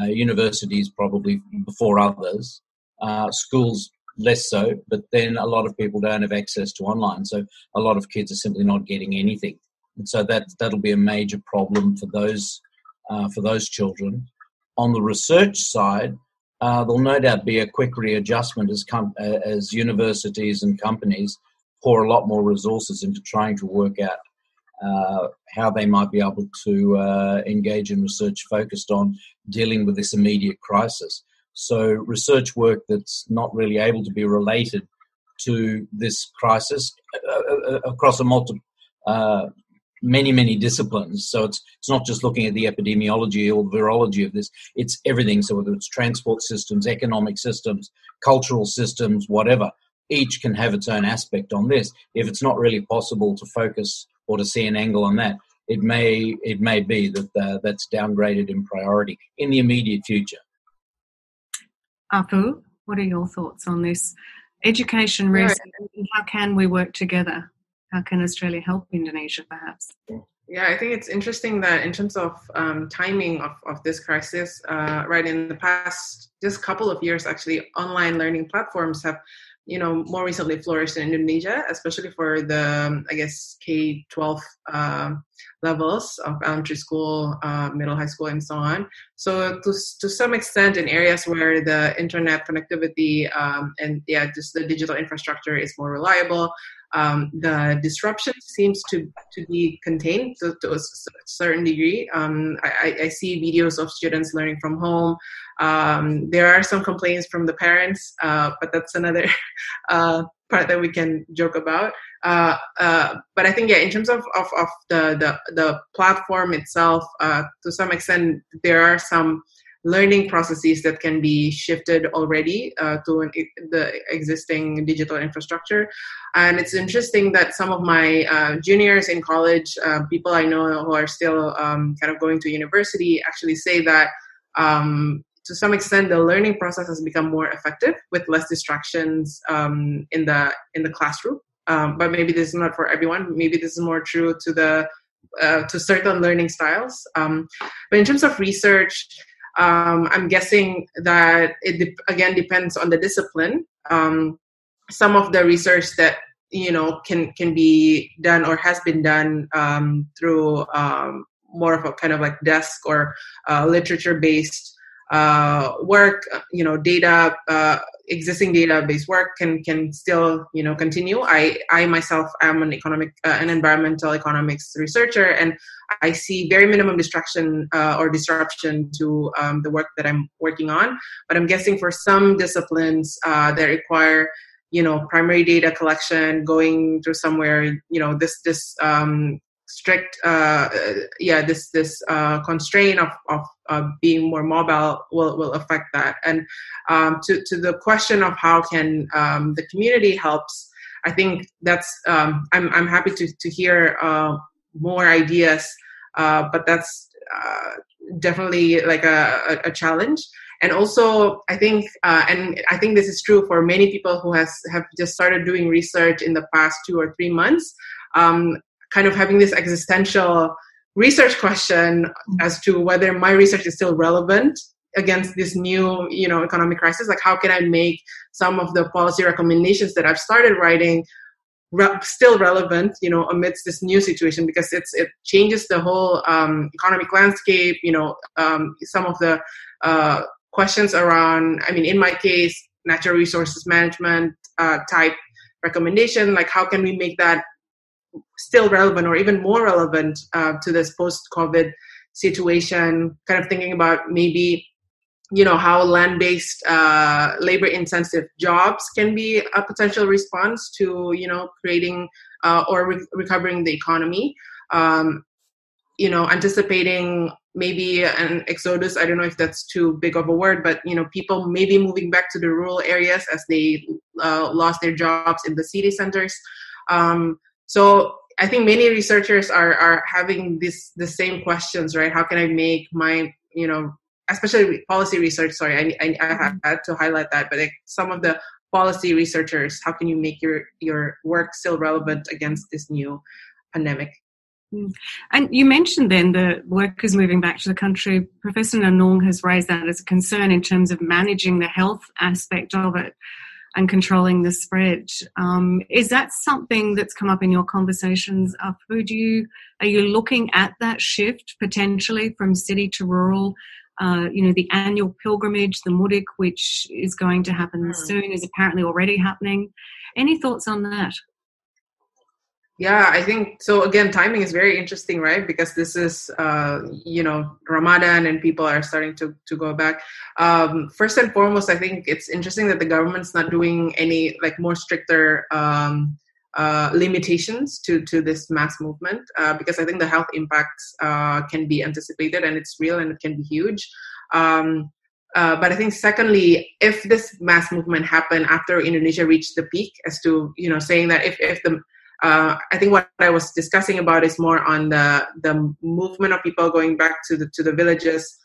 Uh, universities probably before others. Uh, schools less so, but then a lot of people don't have access to online, so a lot of kids are simply not getting anything, and so that that'll be a major problem for those uh, for those children. On the research side, uh, there'll no doubt be a quick readjustment as, com- uh, as universities and companies pour a lot more resources into trying to work out uh, how they might be able to uh, engage in research focused on dealing with this immediate crisis. So, research work that's not really able to be related to this crisis uh, across a multi, many many disciplines. So it's it's not just looking at the epidemiology or virology of this. It's everything. So whether it's transport systems economic systems cultural systems whatever each can have its own aspect on this. If it's not really possible to focus or to see an angle on that it may it may be that uh, that's downgraded in priority in the immediate future. Afu what are your thoughts on this? Education risk how can we work together? How can Australia help Indonesia, perhaps? Yeah, I think it's interesting that in terms of um, timing of, of this crisis, uh, right in the past just couple of years, actually, online learning platforms have you know more recently flourished in Indonesia, especially for the I guess K twelve uh, levels of elementary school, uh, middle high school, and so on. So to to some extent, in areas where the internet connectivity um, and yeah, just the digital infrastructure is more reliable, um, the disruption seems to, to be contained to, to a certain degree. Um, I, I, see videos of students learning from home. Um, there are some complaints from the parents, uh, but that's another uh, part that we can joke about. Uh, uh, but I think, yeah, in terms of, of, of the, the, the platform itself, uh, to some extent, there are some learning processes that can be shifted already uh, to an, the existing digital infrastructure. And it's interesting that some of my uh, juniors in college, uh, people I know who are still um, kind of going to university, actually say that um, to some extent the learning process has become more effective with less distractions um, in the in the classroom. Um, but maybe this is not for everyone. Maybe this is more true to the uh, to certain learning styles. Um, but in terms of research, um, I'm guessing that it de- again depends on the discipline. Um, some of the research that you know can can be done or has been done um, through um, more of a kind of like desk or uh, literature based uh, work, you know, data, uh, existing database work can can still you know continue. I I myself am an economic uh, an environmental economics researcher, and I see very minimum distraction uh, or disruption to um, the work that I'm working on. But I'm guessing for some disciplines uh, that require you know primary data collection, going through somewhere, you know, this this um, strict uh, yeah this this uh, constraint of, of uh, being more mobile will, will affect that. And um, to, to the question of how can um, the community helps i think that's um, I'm, I'm happy to, to hear uh, more ideas uh, but that's uh, definitely like a, a, challenge. And also i think uh, and i think this is true for many people who has have just started doing research in the past two or three months. Um, kind of having this existential research question as to whether my research is still relevant against this new you know economic crisis. Like how can i make some of the policy recommendations that i've started writing re- still relevant you know amidst this new situation? Because it's it changes the whole um, economic landscape you know um, some of the uh, questions around i mean in my case natural resources management uh, type recommendation. Like how can we make that still relevant or even more relevant uh, to this post-COVID situation. Kind of thinking about maybe you know how land-based uh, labor-intensive jobs can be a potential response to you know creating uh, or re- recovering the economy. Um, you know, anticipating maybe an exodus. I don't know if that's too big of a word, but you know, people maybe moving back to the rural areas as they uh, lost their jobs in the city centers. Um, so I think many researchers are are having this the same questions, right? How can I make my you know especially policy research. Sorry, I, I, I mm-hmm. had to highlight that, but like some of the policy researchers, how can you make your your work still relevant against this new pandemic? Mm. And you mentioned then the workers moving back to the country. Professor Nunung has raised that as a concern in terms of managing the health aspect of it and controlling the spread. Um, is that something that's come up in your conversations? Uh, Would you are you looking at that shift potentially from city to rural? Uh, you know, the annual pilgrimage, the Mudik, which is going to happen mm. soon, is apparently already happening. Any thoughts on that? Yeah, I think so. Again, timing is very interesting, right? Because this is, uh, you know, Ramadan and people are starting to, to go back. Um, first and foremost, I think it's interesting that the government's not doing any like more stricter um, uh, limitations to, to this mass movement uh, because I think the health impacts uh, can be anticipated and it's real and it can be huge. Um, uh, but I think secondly, if this mass movement happened after Indonesia reached the peak, as to you know saying that if, if the uh, I think what I was discussing about is more on the the movement of people going back to the to the villages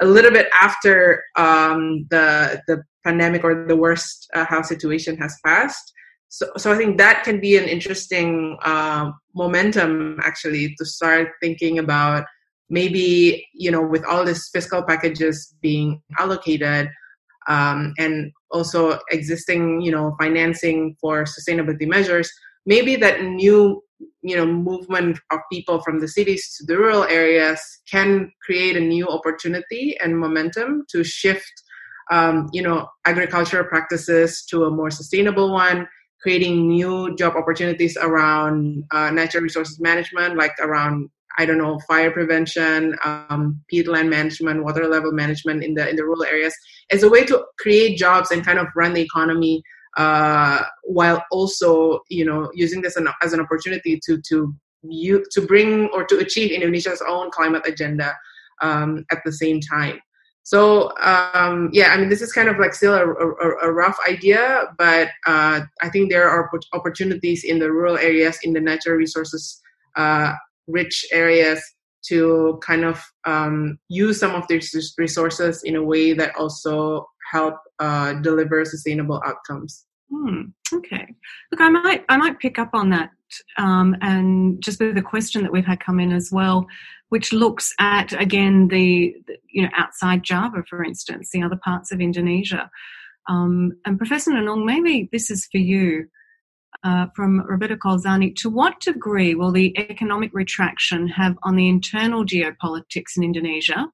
a little bit after um, the the pandemic or the worst uh, situation has passed. So, so I think that can be an interesting uh, momentum actually to start thinking about maybe you know with all these fiscal packages being allocated um, and also existing you know financing for sustainability measures maybe that new you know movement of people from the cities to the rural areas can create a new opportunity and momentum to shift um, you know agricultural practices to a more sustainable one creating new job opportunities around uh, natural resources management like around I don't know, fire prevention, um, peatland management, water level management in the in the rural areas, as a way to create jobs and kind of run the economy uh, while also you know using this as an opportunity to to you to bring or to achieve Indonesia's own climate agenda um, at the same time. So um, yeah, I mean, this is kind of like still a, a, a rough idea, but uh, I think there are opportunities in the rural areas, in the natural resources uh, rich areas, to kind of um, use some of these resources in a way that also help uh, deliver sustainable outcomes. Hmm, okay. Look, I might I might pick up on that, um, and just with the question that we've had come in as well, which looks at again the, the you know outside Java, for instance, the other parts of Indonesia. Um, and Professor Nunung, maybe this is for you. Uh, from Roberto Colzani, to what degree will the economic retraction have on the internal geopolitics in Indonesia?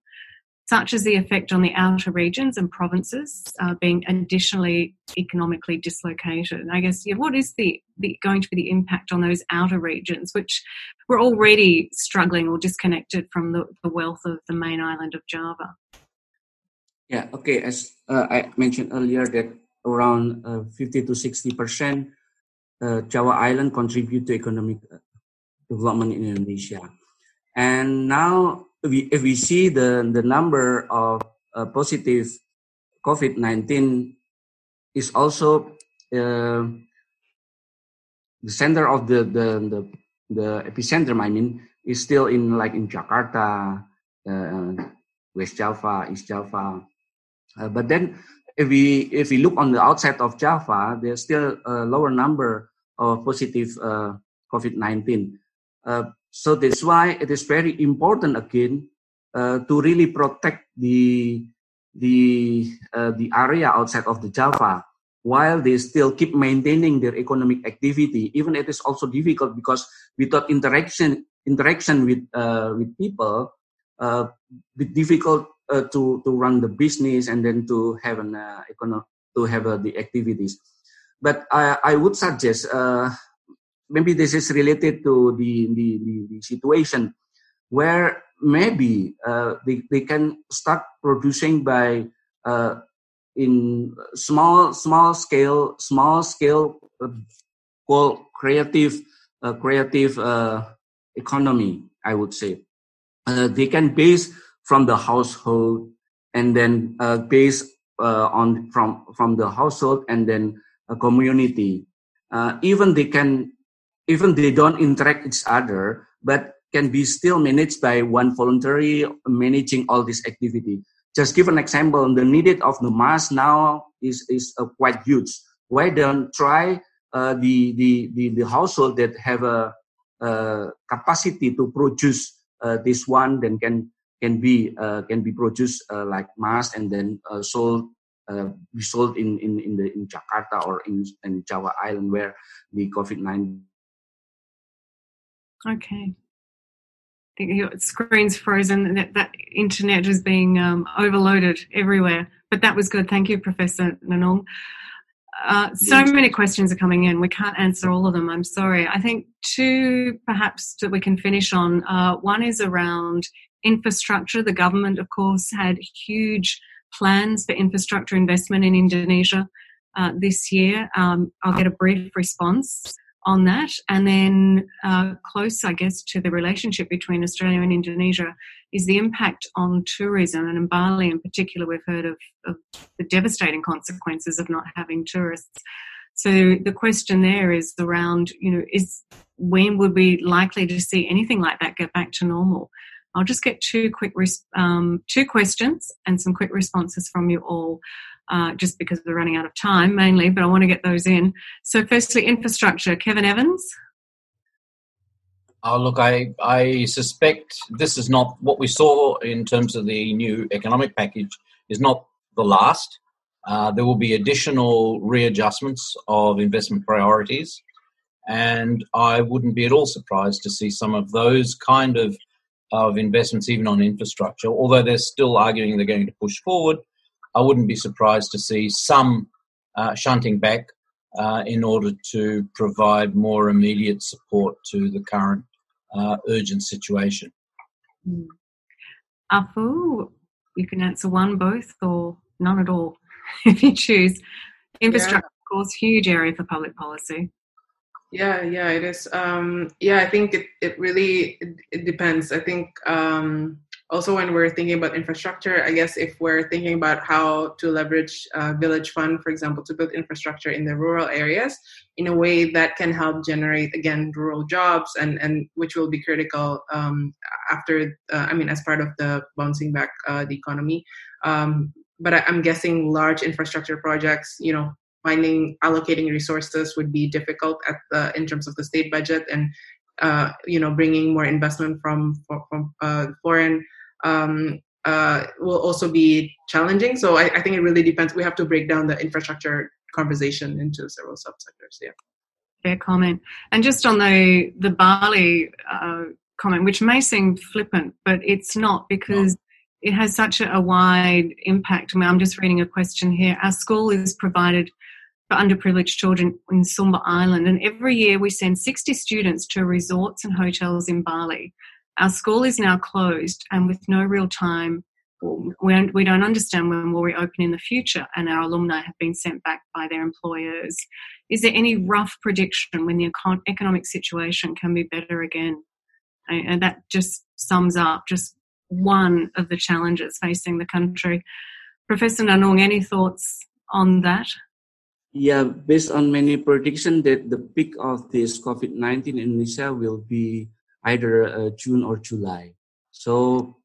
Such as the effect on the outer regions and provinces uh, being additionally economically dislocated. I guess, yeah, what is the, the, going to be the impact on those outer regions, which were already struggling or disconnected from the, the wealth of the main island of Java? Yeah, okay. As uh, I mentioned earlier, that around uh, 50 to 60 percent uh, Java Island contribute to economic uh, development in Indonesia. And now we, if we see the, the number of uh, positive COVID-19 is also uh, the center of the, the, the, the epicenter, I mean, is still in like in Jakarta, uh, West Java, East Java. Uh, but then if we if we look on the outside of Java, there's still a lower number of positive uh, COVID-19. So that's why it is very important again uh, to really protect the the uh, the area outside of the Java while they still keep maintaining their economic activity. Even it is also difficult because without interaction interaction with uh, with people, uh, difficult uh, to to run the business and then to have an uh, econo- to have uh, the activities. But I, I would suggest uh, maybe this is related to the, the, the, the situation where maybe uh, they, they can start producing by uh, in small small scale small scale uh, creative uh, creative uh, economy i would say. Uh, they can base from the household and then uh, base on from from the household and then a community. Even they can even they don't interact each other, but can be still managed by one voluntary managing all this activity. Just give an example, the needed of the mass now is, is uh, quite huge. Why don't try uh, the, the, the, the household that have a, capacity to produce uh, this one, then can can be uh, can be produced uh, like mass and then sold be sold in, in, in the in Jakarta or in, in Java Island where the COVID nineteen Okay. Your screen's frozen. That, that internet is being um, overloaded everywhere. But that was good. Thank you, Professor Nunung. Uh, so many questions are coming in. We can't answer all of them. I'm sorry. I think two perhaps that we can finish on. Uh, one is around infrastructure. The government, of course, had huge plans for infrastructure investment in Indonesia uh, this year. Um, I'll get a brief response on that. And then, uh, close, I guess, to the relationship between Australia and Indonesia is the impact on tourism. And in Bali, in particular, we've heard of, of the devastating consequences of not having tourists. So the question there is around, you know, is when would we likely to see anything like that get back to normal? I'll just get two quick um, two questions and some quick responses from you all uh, just because we're running out of time mainly, but I want to get those in. So, firstly, infrastructure. Kevin Evans. Oh, look, I, I suspect this is not what we saw in terms of the new economic package, is not the last. Uh, there will be additional readjustments of investment priorities. And I wouldn't be at all surprised to see some of those kind of, of investments, even on infrastructure, although they're still arguing they're going to push forward. I wouldn't be surprised to see some uh, shunting back uh, in order to provide more immediate support to the current uh, urgent situation. Mm. Afu, you can answer one, both, or none at all if you choose. Infrastructure, yeah. of course, huge area for public policy. Yeah, yeah, it is. Um, yeah, I think it, it really it, it depends. I think um, also when we're thinking about infrastructure i guess if we're thinking about how to leverage village fund for example to build infrastructure in the rural areas in a way that can help generate again rural jobs and and which will be critical um, after uh, i mean as part of the bouncing back uh, the economy. Um, but I, i'm guessing large infrastructure projects you know finding allocating resources would be difficult at the, in terms of the state budget and uh, you know bringing more investment from from uh, foreign um, uh, will also be challenging. So I, I, think it really depends. We have to break down the infrastructure conversation into several subsectors. Yeah. Fair comment. And just on the the Bali uh, comment, which may seem flippant, but it's not because. No. It has such a, a wide impact. I mean, I'm just reading a question here. Our school is provided for underprivileged children in Sumba Island. And every year we send 60 students to resorts and hotels in Bali. Our school is now closed and with no real time. We don't understand when we'll reopen in the future, and our alumni have been sent back by their employers. Is there any rough prediction when the economic situation can be better again? And that just sums up just one of the challenges facing the country. Professor Nunung, any thoughts on that? Yeah, based on many predictions that the peak of this COVID-19 in Indonesia will be either uh, June or July. So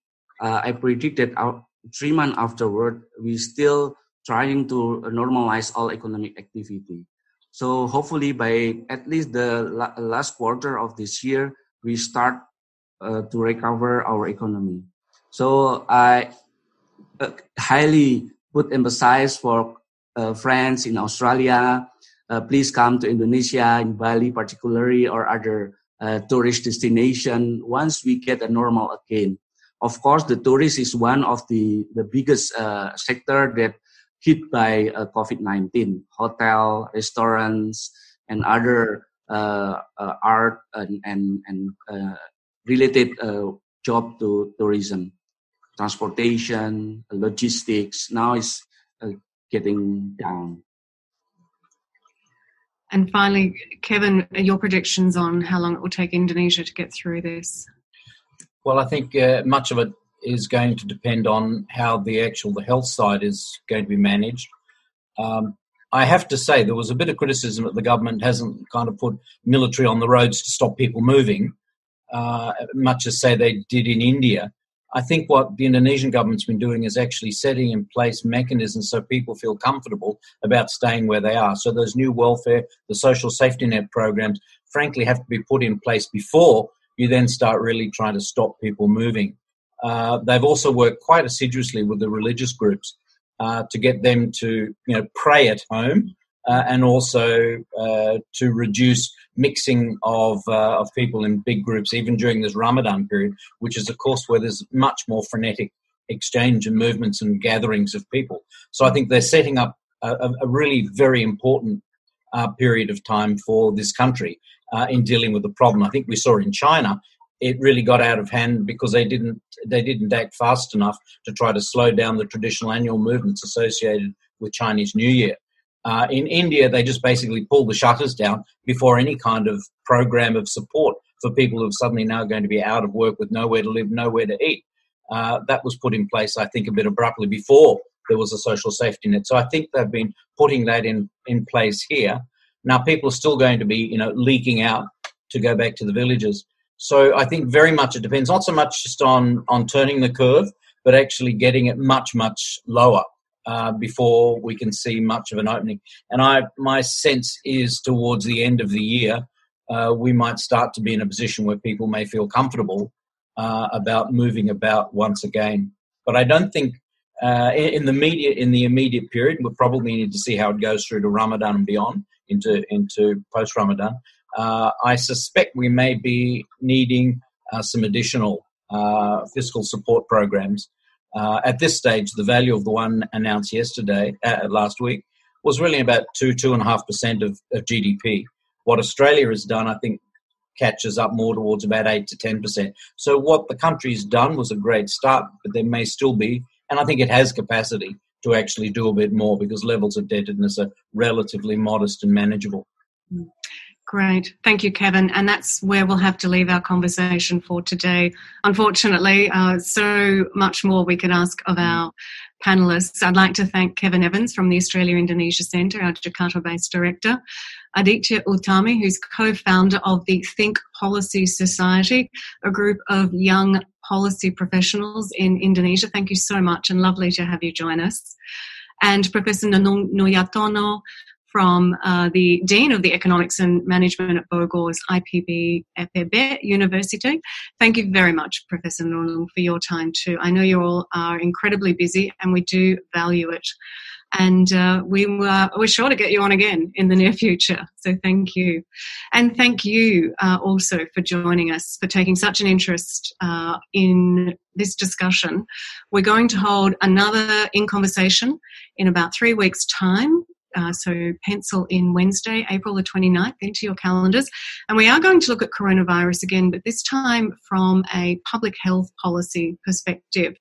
uh, I predict that our, three months afterward, we still trying to normalize all economic activity. So hopefully by at least the la- last quarter of this year, we start uh, to recover our economy. So I uh, highly put emphasis for uh, friends in Australia, uh, please come to Indonesia, in Bali particularly, or other uh, tourist destination once we get a normal again. Of course, the tourist is one of the, the biggest uh, sector that hit by uh, COVID-19. Hotel, restaurants, and other uh, art and, and, and related job to tourism, transportation, logistics. Now is getting down. And finally, Kevin, your predictions on how long it will take Indonesia to get through this? Well, I think uh, much of it is going to depend on how the actual the health side is going to be managed. Um, I have to say there was a bit of criticism that the government hasn't kind of put military on the roads to stop people moving, uh, much as say they did in India. I think what the Indonesian government's been doing is actually setting in place mechanisms so people feel comfortable about staying where they are. So those new welfare, the social safety net programs, frankly, have to be put in place before you then start really trying to stop people moving. Uh, they've also worked quite assiduously with the religious groups uh, to get them to, you know, pray at home uh, and also uh, to reduce mixing of uh, of people in big groups, even during this Ramadan period, which is of course where there's much more frenetic exchange and movements and gatherings of people. So I think they're setting up a, a really very important uh, period of time for this country uh, in dealing with the problem. I think we saw in China. It really got out of hand because they didn't they didn't act fast enough to try to slow down the traditional annual movements associated with Chinese New Year. Uh, in India, they just basically pull the shutters down before any kind of program of support for people who are suddenly now going to be out of work with nowhere to live, nowhere to eat. Uh, that was put in place, I think, a bit abruptly before there was a social safety net. So I think they've been putting that in, in place here. Now people are still going to be, you know, leaking out to go back to the villages. So I think very much it depends, not so much just on on turning the curve, but actually getting it much much lower. Uh, before we can see much of an opening. And I, my sense is towards the end of the year, uh, we might start to be in a position where people may feel comfortable uh, about moving about once again. But I don't think uh, in, the media in the immediate period, we'll probably need to see how it goes through to Ramadan and beyond into into post Ramadan. Uh, I suspect we may be needing some additional fiscal support programs uh, at this stage, the value of the one announced yesterday, uh, last week, was really about two, two and a half percent of, GDP. What Australia has done, I think, catches up more towards about eight to ten percent. So what the country's done was a great start, but there may still be, and I think it has capacity to actually do a bit more because levels of indebtedness are relatively modest and manageable. Great. Thank you, Kevin. And that's where we'll have to leave our conversation for today. Unfortunately, uh, so much more we could ask of our panelists. I'd like to thank Kevin Evans from the Australia Indonesia Centre, our Jakarta based director, Aditya Utami, who's co founder of the Think Policy Society, a group of young policy professionals in Indonesia. Thank you so much and lovely to have you join us. And Professor Nunung Nuryartono, from uh, the Dean of the Economics and Management at Bogor's IPB FEB University. Thank you very much, Professor Nunung, for your time too. I know you all are incredibly busy and we do value it. And uh, we were, we're sure to get you on again in the near future. So thank you. And thank you uh, also for joining us, for taking such an interest uh, in this discussion. We're going to hold another in conversation in about three weeks' time uh, so pencil in Wednesday, April the 29th, into your calendars. And we are going to look at coronavirus again, but this time from a public health policy perspective,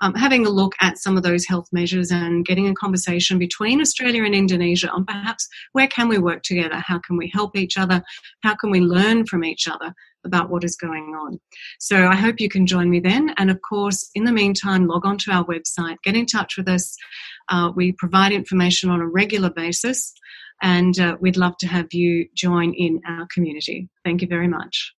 um, having a look at some of those health measures and getting a conversation between Australia and Indonesia on perhaps where can we work together? How can we help each other? How can we learn from each other? about what is going on. So I hope you can join me then. And of course, in the meantime, log on to our website, get in touch with us. Uh, we provide information on a regular basis, and uh, we'd love to have you join in our community. Thank you very much.